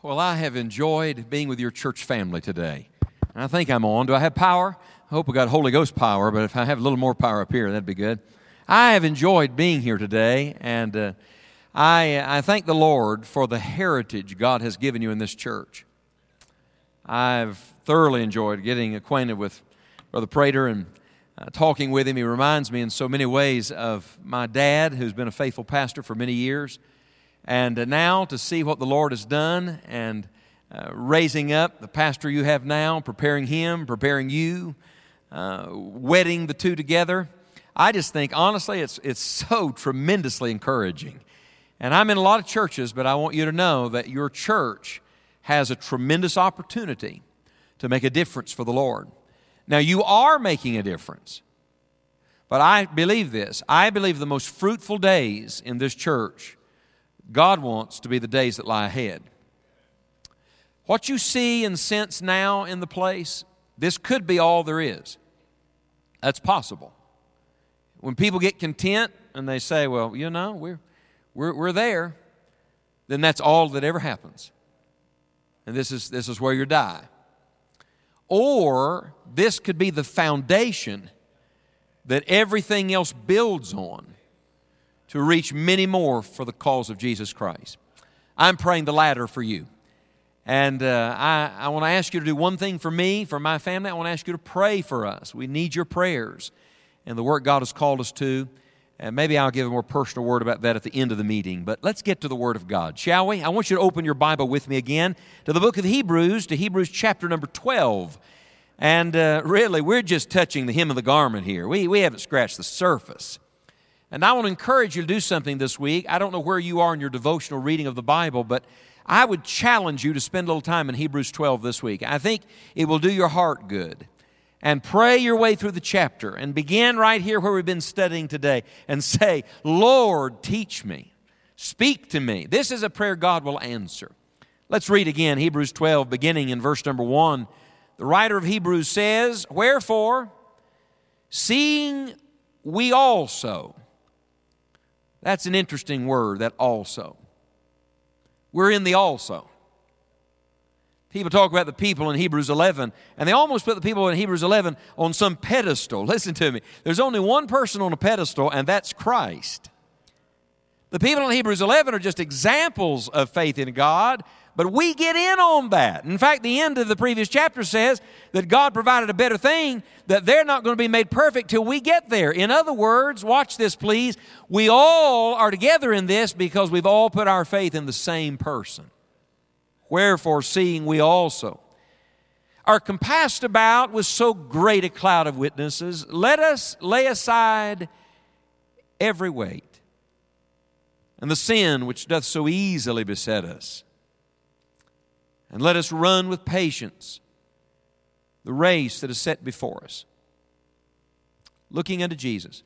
Well, I have enjoyed being with your church family today. And I think I'm on. Do I have power? I hope I got Holy Ghost power, but if I have a little more power up here, that'd be good. I have enjoyed being here today, and uh, I, I thank the Lord for the heritage God has given you in this church. I've thoroughly enjoyed getting acquainted with Brother Prater and uh, talking with him. He reminds me in so many ways of my dad, who's been a faithful pastor for many years. And now to see what the Lord has done and uh, raising up the pastor you have now, preparing him, preparing you, uh, wedding the two together. I just think, honestly, it's, it's so tremendously encouraging. And I'm in a lot of churches, but I want you to know that your church has a tremendous opportunity to make a difference for the Lord. Now, you are making a difference. But I believe this. I believe the most fruitful days in this church God wants to be the days that lie ahead. What you see and sense now in the place, this could be all there is. That's possible. When people get content and they say, well, you know, we're, we're, we're there, then that's all that ever happens. And this is, this is where you die. Or this could be the foundation that everything else builds on to reach many more for the cause of Jesus Christ. I'm praying the latter for you. And uh, I, I want to ask you to do one thing for me, for my family. I want to ask you to pray for us. We need your prayers and the work God has called us to. And maybe I'll give a more personal word about that at the end of the meeting. But let's get to the Word of God, shall we? I want you to open your Bible with me again to the book of Hebrews, to Hebrews chapter number 12. And uh, really, we're just touching the hem of the garment here. We, we haven't scratched the surface. And I want to encourage you to do something this week. I don't know where you are in your devotional reading of the Bible, but I would challenge you to spend a little time in Hebrews 12 this week. I think it will do your heart good. And pray your way through the chapter and begin right here where we've been studying today and say, Lord, teach me. Speak to me. This is a prayer God will answer. Let's read again Hebrews 12, beginning in verse number 1. The writer of Hebrews says, Wherefore, seeing we also, that's an interesting word, that also. We're in the also. People talk about the people in Hebrews 11, and they almost put the people in Hebrews 11 on some pedestal. Listen to me. There's only one person on a pedestal, and that's Christ. The people in Hebrews 11 are just examples of faith in God, but we get in on that. In fact, the end of the previous chapter says that God provided a better thing, that they're not going to be made perfect till we get there. In other words, watch this please, we all are together in this because we've all put our faith in the same person. Wherefore, seeing we also are compassed about with so great a cloud of witnesses, let us lay aside every weight and the sin which doth so easily beset us and let us run with patience the race that is set before us. Looking unto Jesus,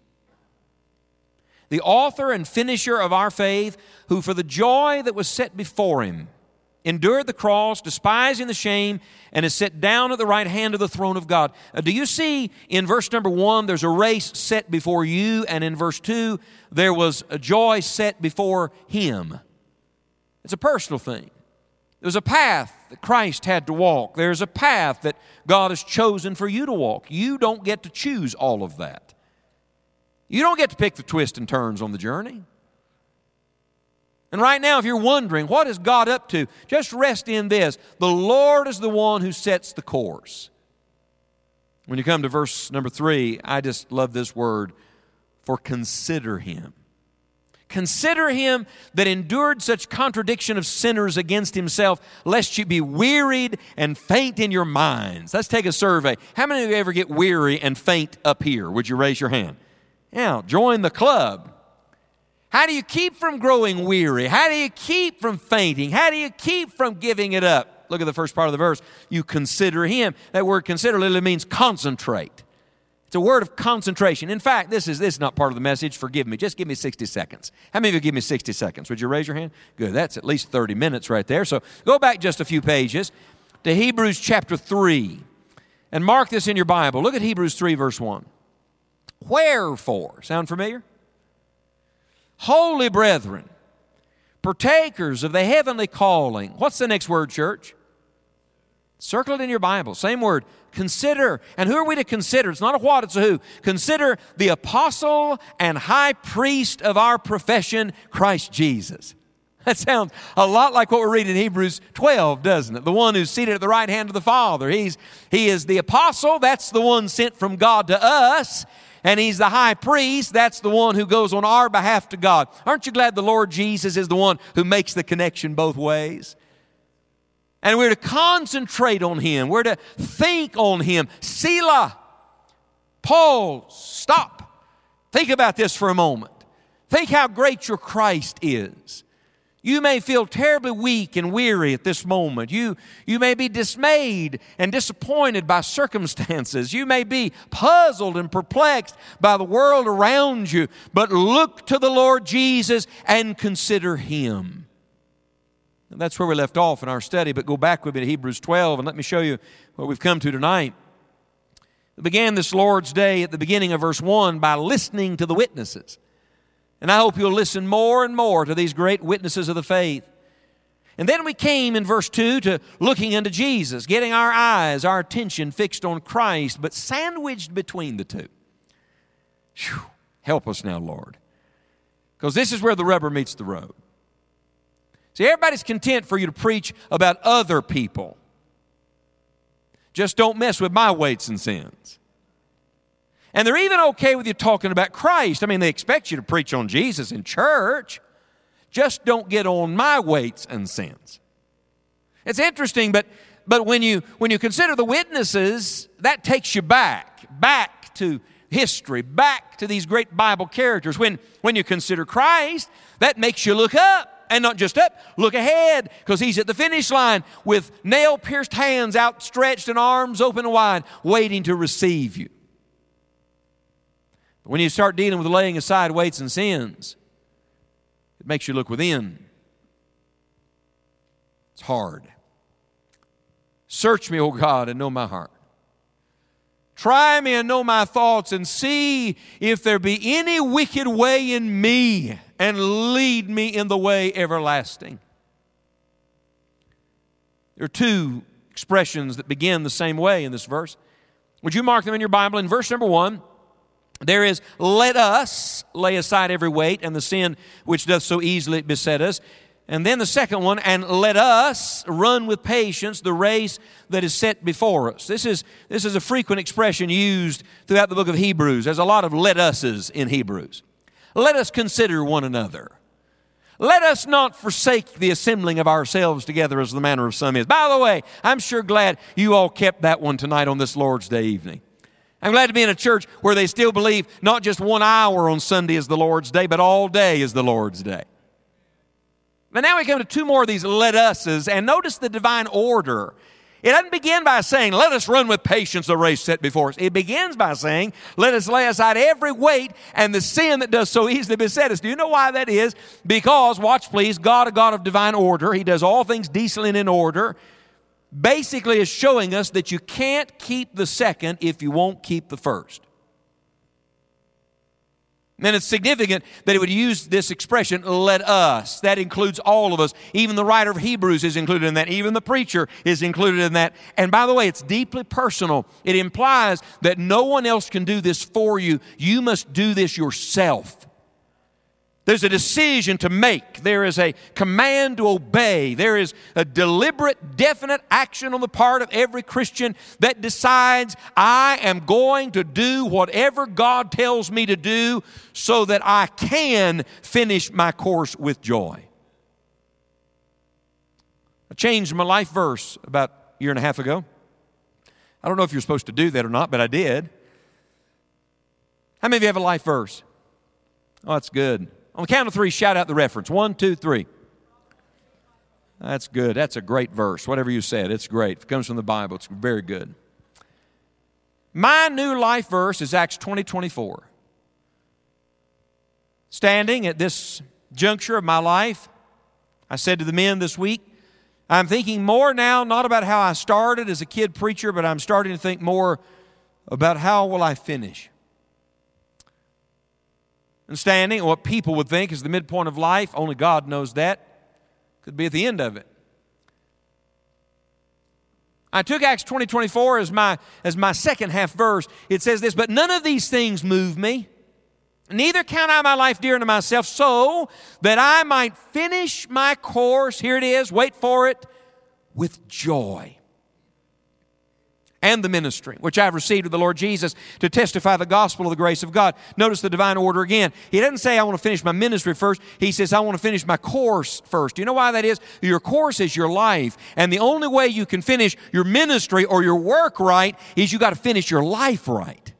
the author and finisher of our faith, who for the joy that was set before him endured the cross, despising the shame, and is set down at the right hand of the throne of God. Uh, do you see in verse number one, there's a race set before you, and in verse two, there was a joy set before him? It's a personal thing. There's a path that Christ had to walk. There's a path that God has chosen for you to walk. You don't get to choose all of that. You don't get to pick the twists and turns on the journey. And right now, if you're wondering, what is God up to? Just rest in this the Lord is the one who sets the course. When you come to verse number three, I just love this word for consider him. Consider him that endured such contradiction of sinners against himself, lest you be wearied and faint in your minds. Let's take a survey. How many of you ever get weary and faint up here? Would you raise your hand? Now, join the club. How do you keep from growing weary? How do you keep from fainting? How do you keep from giving it up? Look at the first part of the verse. You consider him. That word consider literally means concentrate. It's a word of concentration. In fact, this is this is not part of the message. Forgive me. Just give me 60 seconds. How many of you give me 60 seconds? Would you raise your hand? Good. That's at least 30 minutes right there. So go back just a few pages to Hebrews chapter 3 and mark this in your Bible. Look at Hebrews 3, verse 1. Wherefore, sound familiar? Holy brethren, partakers of the heavenly calling. What's the next word, church? Circle it in your Bible. Same word. Consider. And who are we to consider? It's not a what, it's a who. Consider the apostle and high priest of our profession, Christ Jesus. That sounds a lot like what we're reading in Hebrews 12, doesn't it? The one who's seated at the right hand of the Father. He's, he is the apostle, that's the one sent from God to us. And he's the high priest, that's the one who goes on our behalf to God. Aren't you glad the Lord Jesus is the one who makes the connection both ways? And we're to concentrate on him, we're to think on him. Selah. Paul, stop. Think about this for a moment. Think how great your Christ is. You may feel terribly weak and weary at this moment. You, you may be dismayed and disappointed by circumstances. You may be puzzled and perplexed by the world around you. But look to the Lord Jesus and consider Him. And that's where we left off in our study, but go back with me to Hebrews 12 and let me show you what we've come to tonight. We began this Lord's Day at the beginning of verse 1 by listening to the witnesses. And I hope you'll listen more and more to these great witnesses of the faith. And then we came in verse 2 to looking into Jesus, getting our eyes, our attention fixed on Christ, but sandwiched between the two. Whew. Help us now, Lord. Because this is where the rubber meets the road. See, everybody's content for you to preach about other people. Just don't mess with my weights and sins. And they're even okay with you talking about Christ. I mean, they expect you to preach on Jesus in church. Just don't get on my weights and sins. It's interesting, but, but when, you, when you consider the witnesses, that takes you back, back to history, back to these great Bible characters. When, when you consider Christ, that makes you look up. And not just up, look ahead, because he's at the finish line with nail pierced hands outstretched and arms open wide, waiting to receive you. But when you start dealing with laying aside weights and sins, it makes you look within. It's hard. Search me, O God, and know my heart. Try me and know my thoughts, and see if there be any wicked way in me, and lead me in the way everlasting. There are two expressions that begin the same way in this verse. Would you mark them in your Bible? In verse number one, there is, let us lay aside every weight and the sin which doth so easily beset us. And then the second one, and let us run with patience the race that is set before us. This is, this is a frequent expression used throughout the book of Hebrews. There's a lot of let us's in Hebrews. Let us consider one another. Let us not forsake the assembling of ourselves together as the manner of some is. By the way, I'm sure glad you all kept that one tonight on this Lord's Day evening. I'm glad to be in a church where they still believe not just one hour on Sunday is the Lord's day, but all day is the Lord's day. But now we come to two more of these let us's, and notice the divine order. It doesn't begin by saying, let us run with patience the race set before us. It begins by saying, let us lay aside every weight and the sin that does so easily beset us. Do you know why that is? Because, watch please, God, a God of divine order, He does all things decently and in order basically is showing us that you can't keep the second if you won't keep the first. And it's significant that it would use this expression, let us. That includes all of us. Even the writer of Hebrews is included in that. Even the preacher is included in that. And by the way, it's deeply personal. It implies that no one else can do this for you. You must do this yourself. There's a decision to make. There is a command to obey. There is a deliberate, definite action on the part of every Christian that decides, I am going to do whatever God tells me to do so that I can finish my course with joy. I changed my life verse about a year and a half ago. I don't know if you're supposed to do that or not, but I did. How many of you have a life verse? Oh, that's good. On the count of three, shout out the reference. One, two, three. That's good. That's a great verse. Whatever you said, it's great. If it comes from the Bible, it's very good. My new life verse is Acts 20 24. Standing at this juncture of my life, I said to the men this week, I'm thinking more now not about how I started as a kid preacher, but I'm starting to think more about how will I finish and standing, what people would think is the midpoint of life. Only God knows that. Could be at the end of it. I took Acts 20 24 as my, as my second half verse. It says this, but none of these things move me. Neither count I my life dear unto myself, so that I might finish my course. Here it is, wait for it, with joy and the ministry which I have received of the Lord Jesus to testify the gospel of the grace of God. Notice the divine order again. He doesn't say, I want to finish my ministry first. He says, I want to finish my course first. Do you know why that is? Your course is your life. And the only way you can finish your ministry or your work right is you got to finish your life right.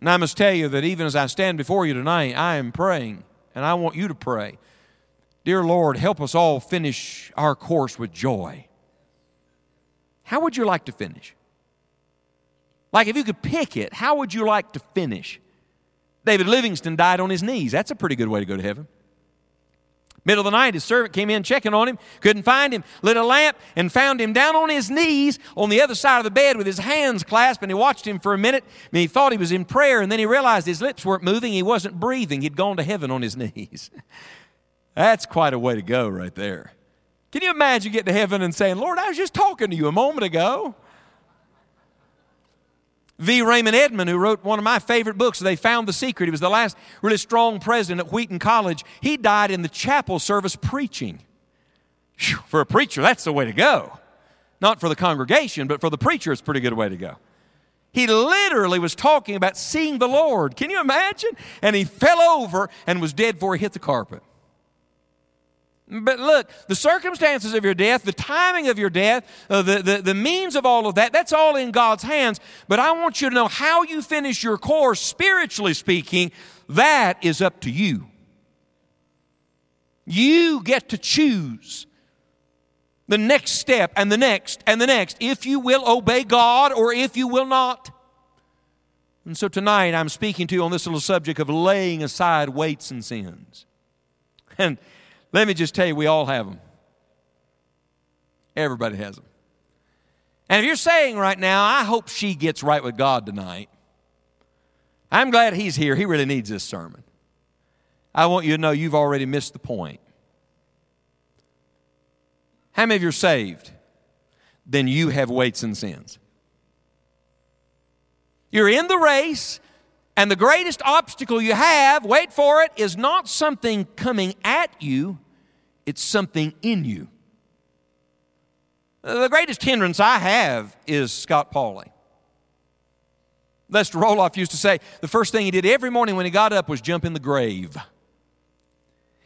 And I must tell you that even as I stand before you tonight, I am praying, and I want you to pray. Dear Lord, help us all finish our course with joy. How would you like to finish? Like if you could pick it, how would you like to finish? David Livingstone died on his knees. That's a pretty good way to go to heaven. Middle of the night, his servant came in checking on him, couldn't find him, lit a lamp, and found him down on his knees on the other side of the bed with his hands clasped. And he watched him for a minute, and he thought he was in prayer, and then he realized his lips weren't moving, he wasn't breathing. He'd gone to heaven on his knees. That's quite a way to go, right there. Can you imagine getting to heaven and saying, Lord, I was just talking to you a moment ago? V. Raymond Edman, who wrote one of my favorite books, They Found the Secret. He was the last really strong president at Wheaton College. He died in the chapel service preaching. Whew, for a preacher, that's the way to go. Not for the congregation, but for the preacher, it's a pretty good way to go. He literally was talking about seeing the Lord. Can you imagine? And he fell over and was dead before he hit the carpet. But look, the circumstances of your death, the timing of your death, uh, the, the, the means of all of that, that's all in God's hands. But I want you to know how you finish your course, spiritually speaking, that is up to you. You get to choose the next step and the next and the next if you will obey God or if you will not. And so tonight I'm speaking to you on this little subject of laying aside weights and sins. And let me just tell you, we all have them. Everybody has them. And if you're saying right now, I hope she gets right with God tonight, I'm glad he's here. He really needs this sermon. I want you to know you've already missed the point. How many of you are saved? Then you have weights and sins. You're in the race, and the greatest obstacle you have, wait for it, is not something coming at you, it's something in you. The greatest hindrance I have is Scott Pauley. Lester Roloff used to say the first thing he did every morning when he got up was jump in the grave.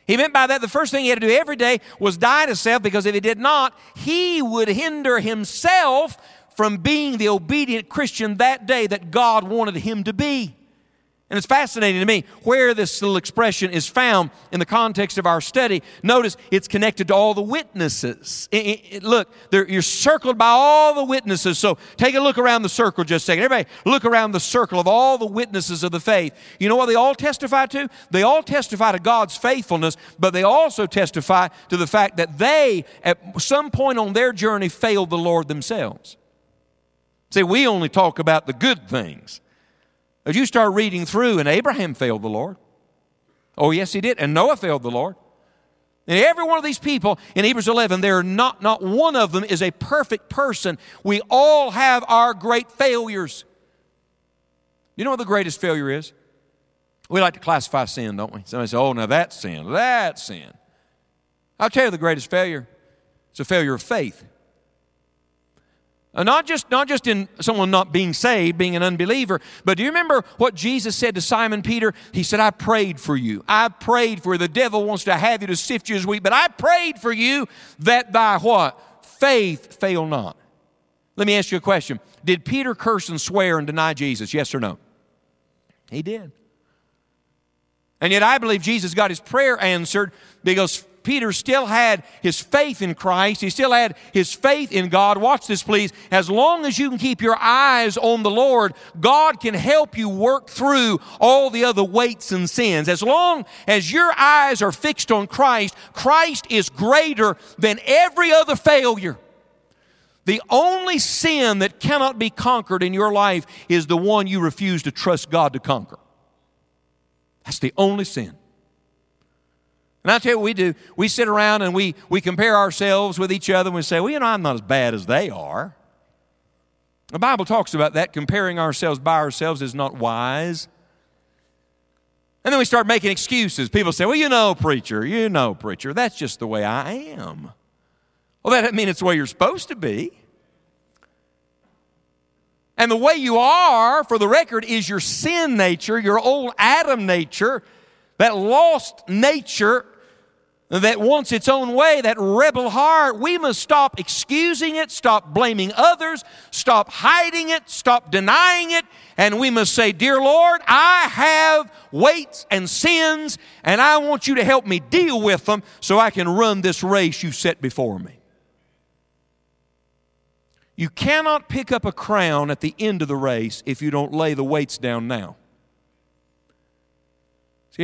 He meant by that the first thing he had to do every day was die to self because if he did not, he would hinder himself from being the obedient Christian that day that God wanted him to be. And it's fascinating to me where this little expression is found in the context of our study. Notice it's connected to all the witnesses. It, it, it, look, you're circled by all the witnesses. So take a look around the circle just a second. Everybody, look around the circle of all the witnesses of the faith. You know what they all testify to? They all testify to God's faithfulness, but they also testify to the fact that they, at some point on their journey, failed the Lord themselves. See, we only talk about the good things. As you start reading through, and Abraham failed the Lord. Oh, yes, he did. And Noah failed the Lord. And every one of these people in Hebrews 11, there are not, not one of them is a perfect person. We all have our great failures. You know what the greatest failure is? We like to classify sin, don't we? Somebody say, oh, now that's sin. That's sin. I'll tell you the greatest failure. It's a failure of faith. Not just, not just in someone not being saved, being an unbeliever, but do you remember what Jesus said to Simon Peter? He said, I prayed for you. I prayed for you. The devil wants to have you to sift you as wheat, but I prayed for you that thy what? Faith fail not. Let me ask you a question. Did Peter curse and swear and deny Jesus? Yes or no? He did. And yet I believe Jesus got his prayer answered because Peter still had his faith in Christ. He still had his faith in God. Watch this, please. As long as you can keep your eyes on the Lord, God can help you work through all the other weights and sins. As long as your eyes are fixed on Christ, Christ is greater than every other failure. The only sin that cannot be conquered in your life is the one you refuse to trust God to conquer. That's the only sin. And I tell you what we do. We sit around and we, we compare ourselves with each other and we say, well, you know, I'm not as bad as they are. The Bible talks about that. Comparing ourselves by ourselves is not wise. And then we start making excuses. People say, well, you know, preacher, you know, preacher, that's just the way I am. Well, that doesn't mean it's the way you're supposed to be. And the way you are, for the record, is your sin nature, your old Adam nature, that lost nature that wants its own way, that rebel heart, we must stop excusing it, stop blaming others, stop hiding it, stop denying it, and we must say, Dear Lord, I have weights and sins, and I want you to help me deal with them so I can run this race you set before me. You cannot pick up a crown at the end of the race if you don't lay the weights down now.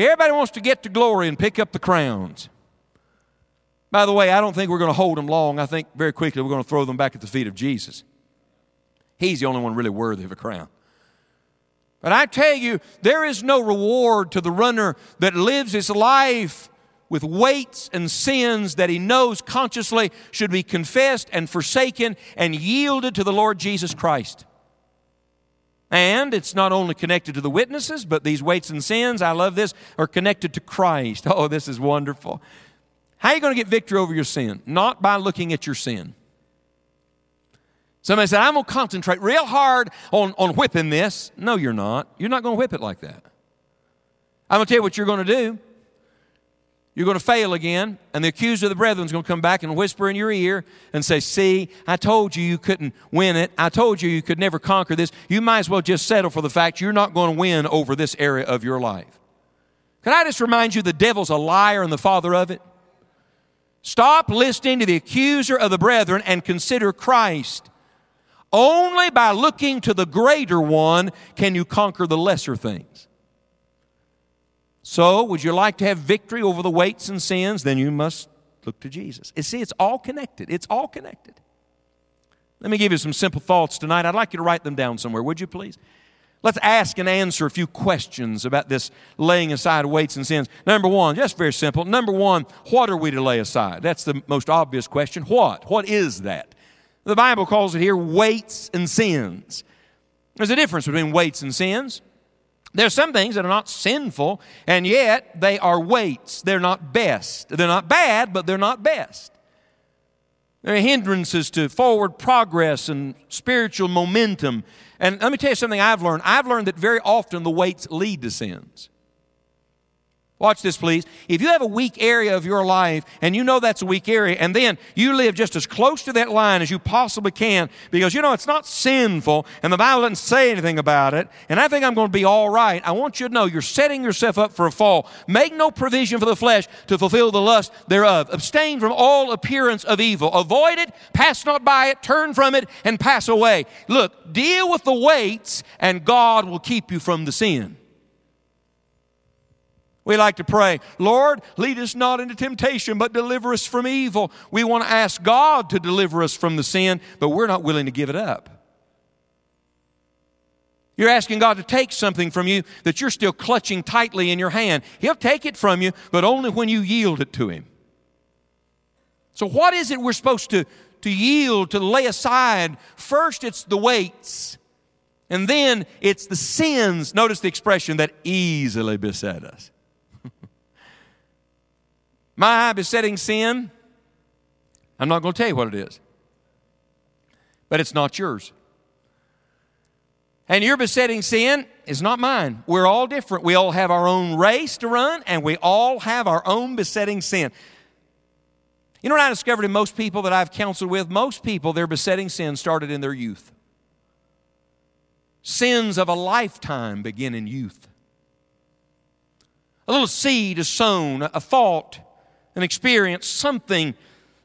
Everybody wants to get to glory and pick up the crowns. By the way, I don't think we're going to hold them long. I think very quickly we're going to throw them back at the feet of Jesus. He's the only one really worthy of a crown. But I tell you, there is no reward to the runner that lives his life with weights and sins that he knows consciously should be confessed and forsaken and yielded to the Lord Jesus Christ. And it's not only connected to the witnesses, but these weights and sins, I love this, are connected to Christ. Oh, this is wonderful. How are you going to get victory over your sin? Not by looking at your sin. Somebody said, I'm going to concentrate real hard on, on whipping this. No, you're not. You're not going to whip it like that. I'm going to tell you what you're going to do. You're going to fail again, and the accuser of the brethren is going to come back and whisper in your ear and say, See, I told you you couldn't win it. I told you you could never conquer this. You might as well just settle for the fact you're not going to win over this area of your life. Can I just remind you the devil's a liar and the father of it? Stop listening to the accuser of the brethren and consider Christ. Only by looking to the greater one can you conquer the lesser things. So, would you like to have victory over the weights and sins? Then you must look to Jesus. See, it's all connected. It's all connected. Let me give you some simple thoughts tonight. I'd like you to write them down somewhere, would you please? Let's ask and answer a few questions about this laying aside weights and sins. Number one, just very simple. Number one, what are we to lay aside? That's the most obvious question. What? What is that? The Bible calls it here weights and sins. There's a difference between weights and sins. There's some things that are not sinful, and yet they are weights. They're not best. They're not bad, but they're not best. They're hindrances to forward progress and spiritual momentum. And let me tell you something I've learned. I've learned that very often the weights lead to sins. Watch this, please. If you have a weak area of your life and you know that's a weak area, and then you live just as close to that line as you possibly can because you know it's not sinful and the Bible doesn't say anything about it, and I think I'm going to be all right, I want you to know you're setting yourself up for a fall. Make no provision for the flesh to fulfill the lust thereof. Abstain from all appearance of evil. Avoid it, pass not by it, turn from it, and pass away. Look, deal with the weights, and God will keep you from the sin. We like to pray, Lord, lead us not into temptation, but deliver us from evil. We want to ask God to deliver us from the sin, but we're not willing to give it up. You're asking God to take something from you that you're still clutching tightly in your hand. He'll take it from you, but only when you yield it to Him. So, what is it we're supposed to, to yield, to lay aside? First, it's the weights, and then it's the sins. Notice the expression that easily beset us. My besetting sin, I'm not going to tell you what it is, but it's not yours. And your besetting sin is not mine. We're all different. We all have our own race to run, and we all have our own besetting sin. You know what I discovered in most people that I've counseled with? Most people, their besetting sin started in their youth. Sins of a lifetime begin in youth. A little seed is sown, a thought, an experience, something,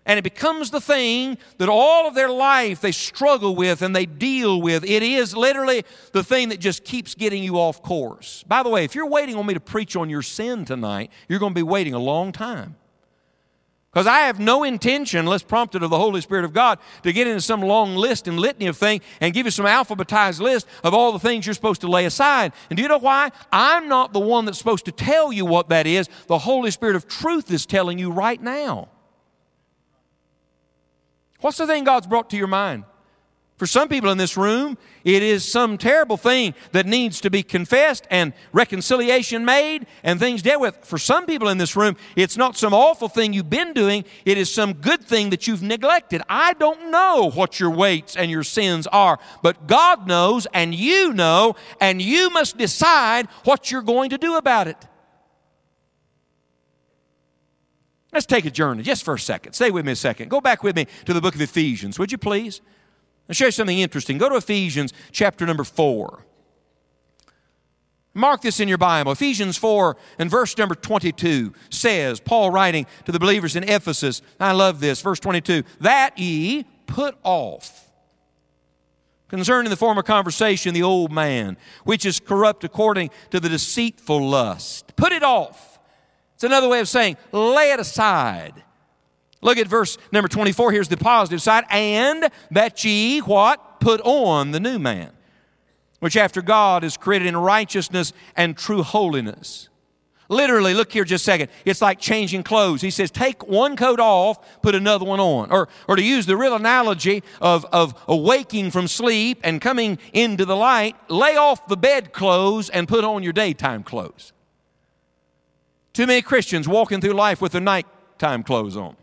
and it becomes the thing that all of their life they struggle with and they deal with. It is literally the thing that just keeps getting you off course. By the way, if you're waiting on me to preach on your sin tonight, you're going to be waiting a long time. Because I have no intention, unless prompted of the Holy Spirit of God, to get into some long list and litany of things and give you some alphabetized list of all the things you're supposed to lay aside. And do you know why? I'm not the one that's supposed to tell you what that is. The Holy Spirit of truth is telling you right now. What's the thing God's brought to your mind? For some people in this room, it is some terrible thing that needs to be confessed and reconciliation made and things dealt with. For some people in this room, it's not some awful thing you've been doing, it is some good thing that you've neglected. I don't know what your weights and your sins are, but God knows and you know, and you must decide what you're going to do about it. Let's take a journey just for a second. Stay with me a second. Go back with me to the book of Ephesians, would you please? I'll show you something interesting. Go to Ephesians chapter number 4. Mark this in your Bible. Ephesians 4 and verse number 22 says, Paul writing to the believers in Ephesus, I love this, verse 22, that ye put off concerning the former conversation the old man, which is corrupt according to the deceitful lust. Put it off. It's another way of saying, lay it aside Look at verse number 24. Here's the positive side. And that ye what? Put on the new man, which after God is created in righteousness and true holiness. Literally, look here just a second. It's like changing clothes. He says, take one coat off, put another one on. Or, or to use the real analogy of, of awaking from sleep and coming into the light, lay off the bed clothes and put on your daytime clothes. Too many Christians walking through life with their nighttime clothes on.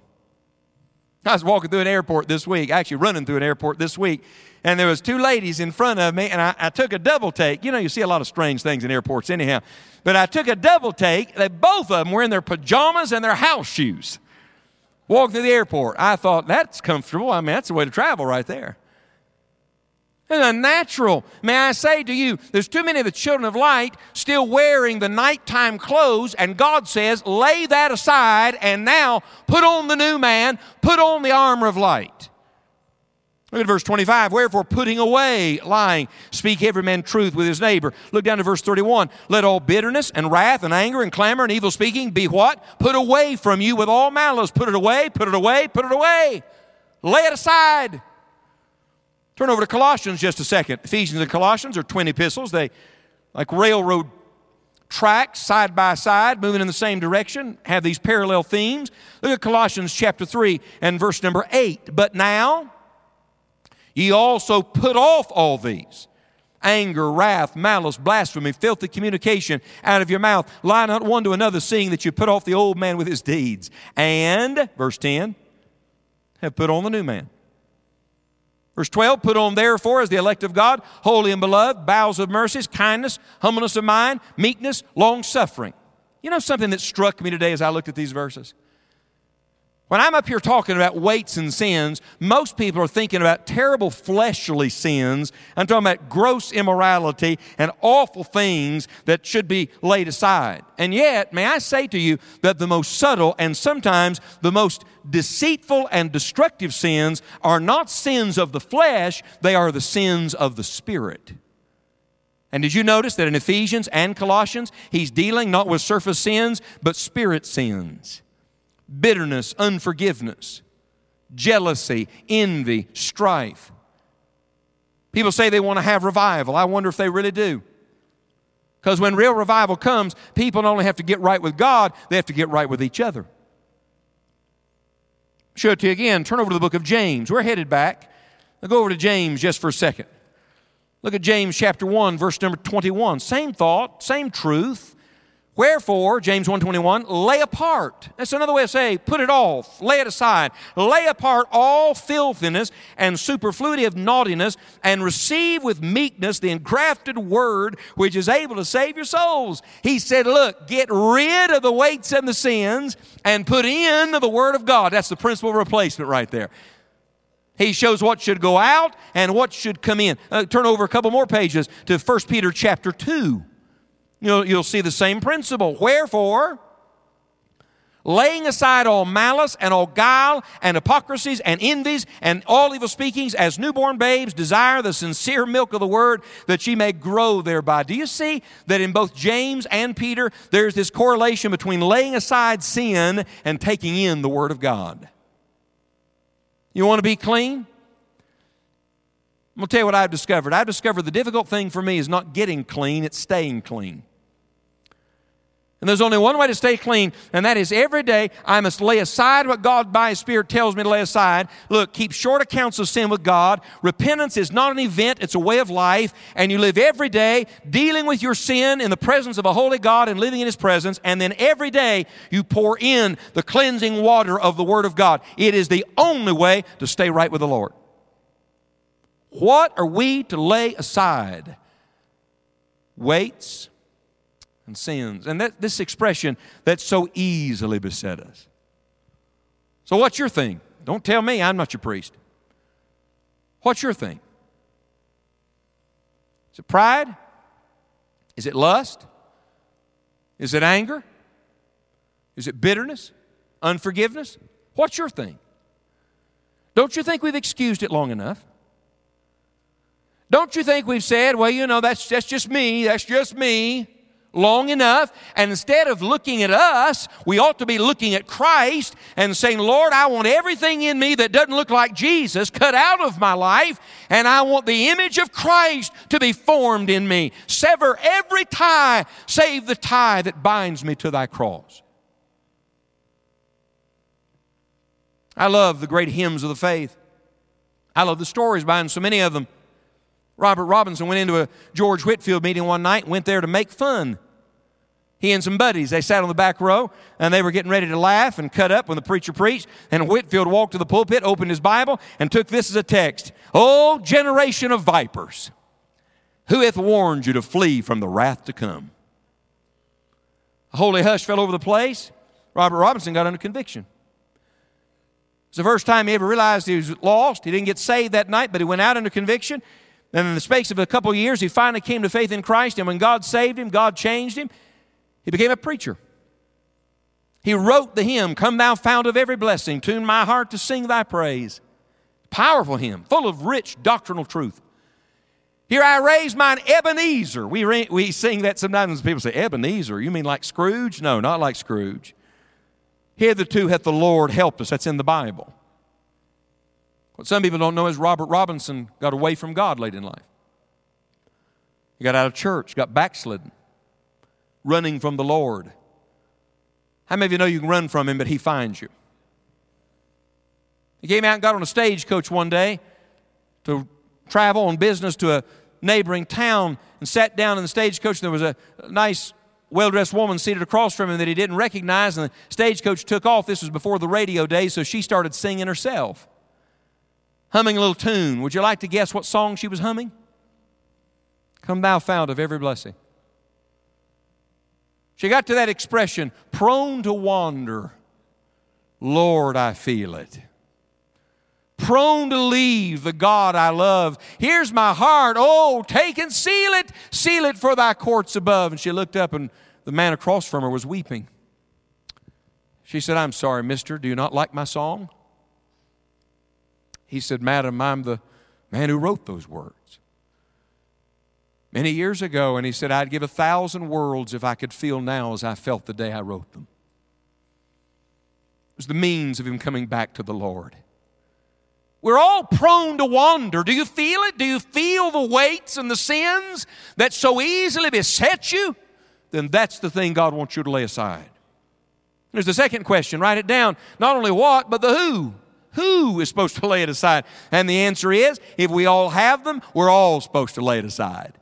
I was walking through an airport this week, actually running through an airport this week, and there was two ladies in front of me, and I, I, took a double take. You know, you see a lot of strange things in airports anyhow. But I took a double take. They, both of them were in their pajamas and their house shoes. Walked through the airport. I thought, that's comfortable. I mean, that's the way to travel right there. It's unnatural. May I say to you, there's too many of the children of light still wearing the nighttime clothes, and God says, lay that aside and now put on the new man, put on the armor of light. Look at verse 25. Wherefore, putting away lying, speak every man truth with his neighbor. Look down to verse 31. Let all bitterness and wrath and anger and clamor and evil speaking be what? Put away from you with all malice. Put it away, put it away, put it away. Lay it aside. Turn over to Colossians just a second. Ephesians and Colossians are twin epistles. They like railroad tracks side by side, moving in the same direction, have these parallel themes. Look at Colossians chapter 3 and verse number 8. But now ye also put off all these anger, wrath, malice, blasphemy, filthy communication out of your mouth. Lie not one to another, seeing that you put off the old man with his deeds. And, verse 10, have put on the new man Verse 12, put on therefore as the elect of God, holy and beloved, bowels of mercies, kindness, humbleness of mind, meekness, long suffering. You know something that struck me today as I looked at these verses? When I'm up here talking about weights and sins, most people are thinking about terrible fleshly sins. I'm talking about gross immorality and awful things that should be laid aside. And yet, may I say to you that the most subtle and sometimes the most deceitful and destructive sins are not sins of the flesh, they are the sins of the spirit. And did you notice that in Ephesians and Colossians, he's dealing not with surface sins, but spirit sins? Bitterness, unforgiveness, jealousy, envy, strife. People say they want to have revival. I wonder if they really do. Because when real revival comes, people not only have to get right with God, they have to get right with each other. Show it to you again. Turn over to the book of James. We're headed back. I'll go over to James just for a second. Look at James chapter 1, verse number 21. Same thought, same truth. Wherefore, James 1:21, lay apart. That's another way of saying put it off, lay it aside. Lay apart all filthiness and superfluity of naughtiness and receive with meekness the engrafted word which is able to save your souls. He said, look, get rid of the weights and the sins and put in the word of God. That's the principle of replacement right there. He shows what should go out and what should come in. Uh, turn over a couple more pages to 1 Peter chapter 2. You'll, you'll see the same principle. Wherefore, laying aside all malice and all guile and hypocrisies and envies and all evil speakings, as newborn babes desire the sincere milk of the word that ye may grow thereby. Do you see that in both James and Peter, there's this correlation between laying aside sin and taking in the word of God? You want to be clean? I'm going to tell you what I've discovered. I've discovered the difficult thing for me is not getting clean, it's staying clean. And there's only one way to stay clean, and that is every day I must lay aside what God by His Spirit tells me to lay aside. Look, keep short accounts of sin with God. Repentance is not an event, it's a way of life. And you live every day dealing with your sin in the presence of a holy God and living in His presence. And then every day you pour in the cleansing water of the Word of God. It is the only way to stay right with the Lord. What are we to lay aside? Weights and sins. And that, this expression that so easily beset us. So, what's your thing? Don't tell me, I'm not your priest. What's your thing? Is it pride? Is it lust? Is it anger? Is it bitterness? Unforgiveness? What's your thing? Don't you think we've excused it long enough? Don't you think we've said, well, you know, that's, that's just me, that's just me? long enough. And instead of looking at us, we ought to be looking at Christ and saying, Lord, I want everything in me that doesn't look like Jesus cut out of my life, and I want the image of Christ to be formed in me. Sever every tie, save the tie that binds me to thy cross. I love the great hymns of the faith. I love the stories behind so many of them. Robert Robinson went into a George Whitefield meeting one night and went there to make fun. He and some buddies, they sat on the back row and they were getting ready to laugh and cut up when the preacher preached. And Whitefield walked to the pulpit, opened his Bible, and took this as a text O generation of vipers, who hath warned you to flee from the wrath to come? A holy hush fell over the place. Robert Robinson got under conviction. It's the first time he ever realized he was lost. He didn't get saved that night, but he went out under conviction. And in the space of a couple of years, he finally came to faith in Christ. And when God saved him, God changed him. He became a preacher. He wrote the hymn, Come Thou Fount of Every Blessing, tune my heart to sing thy praise. Powerful hymn, full of rich doctrinal truth. Here I raise mine Ebenezer. We, re- we sing that sometimes people say, Ebenezer, you mean like Scrooge? No, not like Scrooge. Hitherto hath the Lord helped us. That's in the Bible. What some people don't know is Robert Robinson got away from God late in life. He got out of church, got backslidden, running from the Lord. How many of you know you can run from Him, but He finds you? He came out and got on a stagecoach one day to travel on business to a neighboring town and sat down in the stagecoach. And There was a nice, well dressed woman seated across from him that he didn't recognize, and the stagecoach took off. This was before the radio days, so she started singing herself humming a little tune. Would you like to guess what song she was humming? Come, thou fount of every blessing. She got to that expression, prone to wander. Lord, I feel it. Prone to leave the God I love. Here's my heart. Oh, take and seal it. Seal it for thy courts above. And she looked up, and the man across from her was weeping. She said, I'm sorry, mister. Do you not like my song? He said, Madam, I'm the man who wrote those words. Many years ago, and he said, I'd give a thousand worlds if I could feel now as I felt the day I wrote them. It was the means of him coming back to the Lord. We're all prone to wander. Do you feel it? Do you feel the weights and the sins that so easily beset you? Then that's the thing God wants you to lay aside. There's the second question. Write it down. Not only what, but the who. Who is supposed to lay it aside? And the answer is if we all have them, we're all supposed to lay it aside.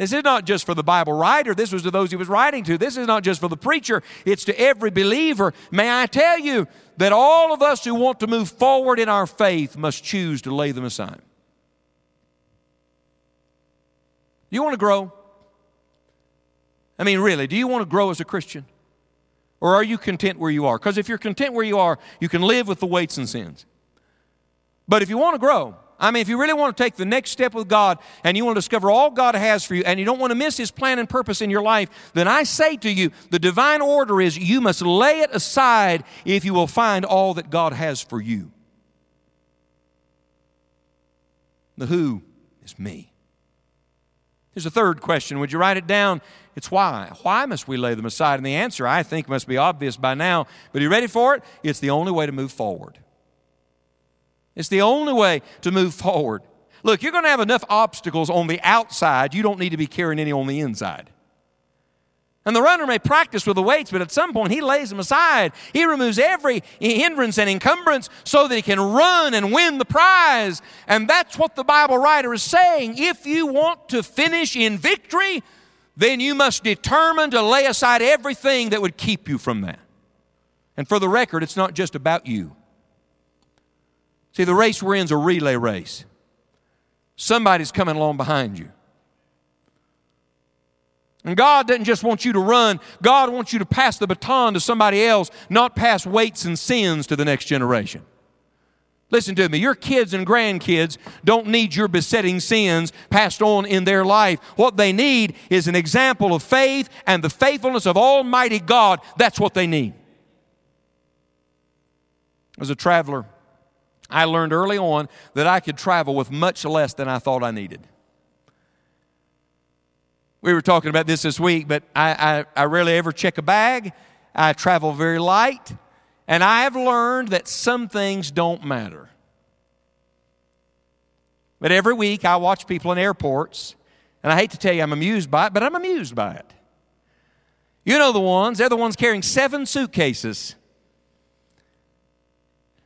This is not just for the Bible writer, this was to those he was writing to. This is not just for the preacher, it's to every believer. May I tell you that all of us who want to move forward in our faith must choose to lay them aside. Do you want to grow? I mean, really, do you want to grow as a Christian? Or are you content where you are? Because if you're content where you are, you can live with the weights and sins. But if you want to grow, I mean, if you really want to take the next step with God and you want to discover all God has for you and you don't want to miss His plan and purpose in your life, then I say to you, the divine order is you must lay it aside if you will find all that God has for you. The who is me. Here's a third question. Would you write it down? It's why. Why must we lay them aside? And the answer, I think, must be obvious by now. But are you ready for it? It's the only way to move forward. It's the only way to move forward. Look, you're going to have enough obstacles on the outside, you don't need to be carrying any on the inside. And the runner may practice with the weights, but at some point he lays them aside. He removes every hindrance and encumbrance so that he can run and win the prize. And that's what the Bible writer is saying. If you want to finish in victory, then you must determine to lay aside everything that would keep you from that. And for the record, it's not just about you. See, the race we're in is a relay race. Somebody's coming along behind you. And God doesn't just want you to run, God wants you to pass the baton to somebody else, not pass weights and sins to the next generation. Listen to me, your kids and grandkids don't need your besetting sins passed on in their life. What they need is an example of faith and the faithfulness of Almighty God. That's what they need. As a traveler, I learned early on that I could travel with much less than I thought I needed. We were talking about this this week, but I, I, I rarely ever check a bag. I travel very light, and I have learned that some things don't matter. But every week I watch people in airports, and I hate to tell you I'm amused by it, but I'm amused by it. You know the ones, they're the ones carrying seven suitcases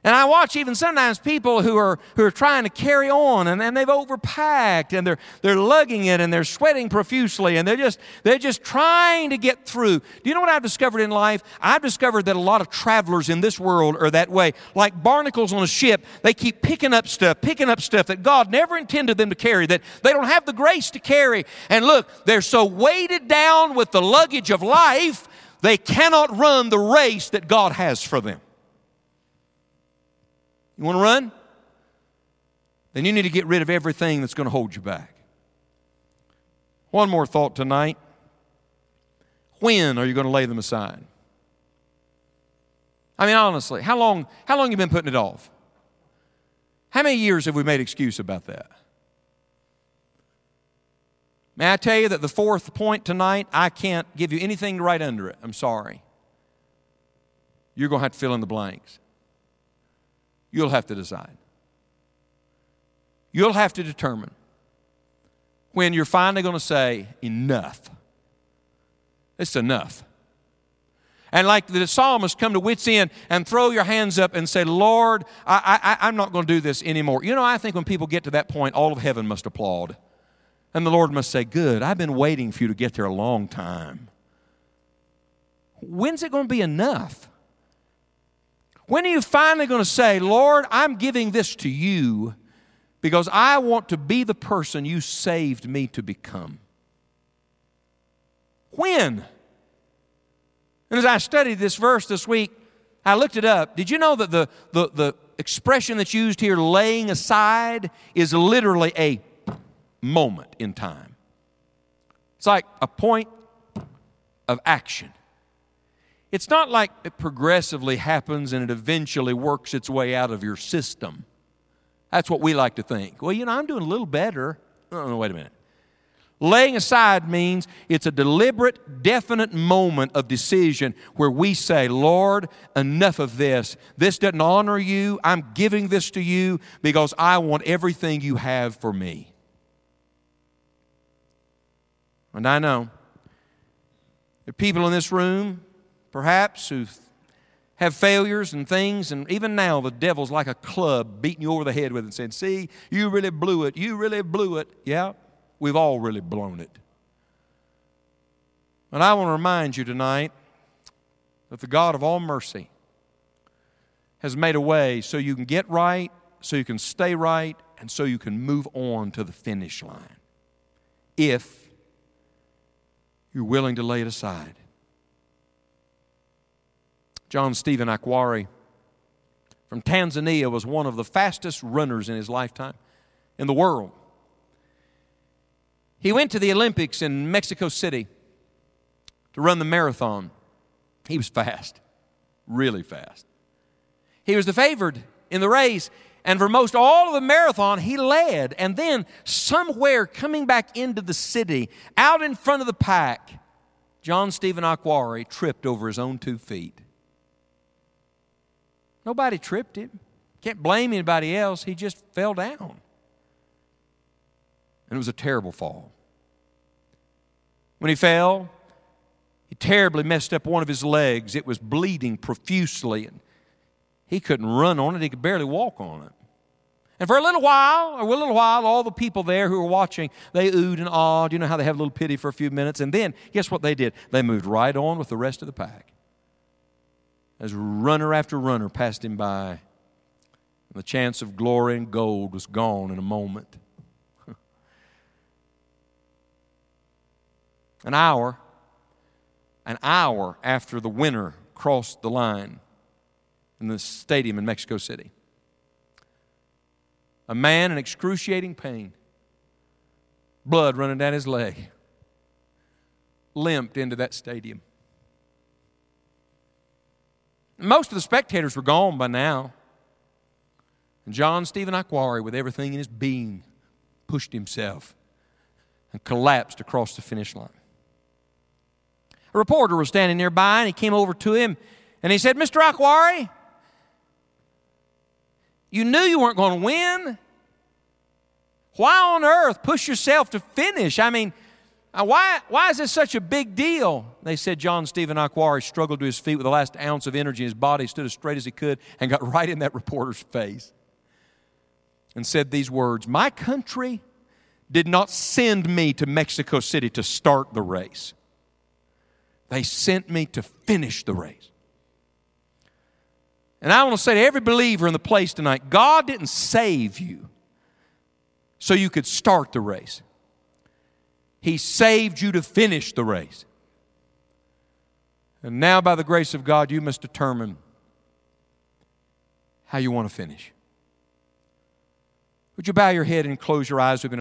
and I watch even sometimes people who are, who are trying to carry on and, and they've overpacked and they're, they're lugging it and they're sweating profusely and they're just, they're just trying to get through. Do you know what I've discovered in life? I've discovered that a lot of travelers in this world are that way. Like barnacles on a ship, they keep picking up stuff, picking up stuff that God never intended them to carry, that they don't have the grace to carry. And look, they're so weighted down with the luggage of life, they cannot run the race that God has for them. You want to run? Then you need to get rid of everything that's going to hold you back. One more thought tonight. When are you going to lay them aside? I mean, honestly, how long, how long have you been putting it off? How many years have we made excuse about that? May I tell you that the fourth point tonight, I can't give you anything to write under it. I'm sorry. You're going to have to fill in the blanks. You'll have to decide. You'll have to determine when you're finally going to say, enough. It's enough. And like the psalmist, come to wits end and throw your hands up and say, Lord, I, I, I'm not going to do this anymore. You know, I think when people get to that point, all of heaven must applaud. And the Lord must say, Good, I've been waiting for you to get there a long time. When's it going to be enough? When are you finally going to say, Lord, I'm giving this to you because I want to be the person you saved me to become? When? And as I studied this verse this week, I looked it up. Did you know that the, the, the expression that's used here, laying aside, is literally a moment in time? It's like a point of action. It's not like it progressively happens and it eventually works its way out of your system. That's what we like to think. Well, you know, I'm doing a little better. No, wait a minute. Laying aside means it's a deliberate, definite moment of decision where we say, Lord, enough of this. This doesn't honor you. I'm giving this to you because I want everything you have for me. And I know there are people in this room perhaps, who have failures and things, and even now the devil's like a club beating you over the head with it and saying, See, you really blew it. You really blew it. Yeah, we've all really blown it. And I want to remind you tonight that the God of all mercy has made a way so you can get right, so you can stay right, and so you can move on to the finish line. If you're willing to lay it aside. John Stephen Akhwari from Tanzania was one of the fastest runners in his lifetime. in the world. He went to the Olympics in Mexico City to run the marathon. He was fast, really fast. He was the favored in the race, and for most all of the marathon, he led. And then, somewhere coming back into the city, out in front of the pack, John Stephen Akhwari tripped over his own two feet. Nobody tripped him. Can't blame anybody else. He just fell down. And it was a terrible fall. When he fell, he terribly messed up one of his legs. It was bleeding profusely, and he couldn't run on it. He could barely walk on it. And for a little while, or a little while, all the people there who were watching, they oohed and awed. You know how they have a little pity for a few minutes. And then, guess what they did? They moved right on with the rest of the pack. As runner after runner passed him by, And the chance of glory and gold was gone in a moment. an hour, an hour after the winner crossed the line in the stadium in Mexico City, a man in excruciating pain, blood running down his leg, limped into that stadium. Most of the spectators were gone by now. And John Stephen Akhwari, with everything in his being, pushed himself and collapsed across the finish line. A reporter was standing nearby and he came over to him and he said, Mr. Akhwari, you knew you weren't going to win. Why on earth push yourself to finish? I mean, why, why is this such a big deal? They said John Stephen Akhwari struggled to his feet with the last ounce of energy in his body, stood as straight as he could, and got right in that reporter's face and said these words My country did not send me to Mexico City to start the race, they sent me to finish the race. And I want to say to every believer in the place tonight God didn't save you so you could start the race, He saved you to finish the race. And now, by the grace of God, you must determine how you want to finish. Would you bow your head and close your eyes? To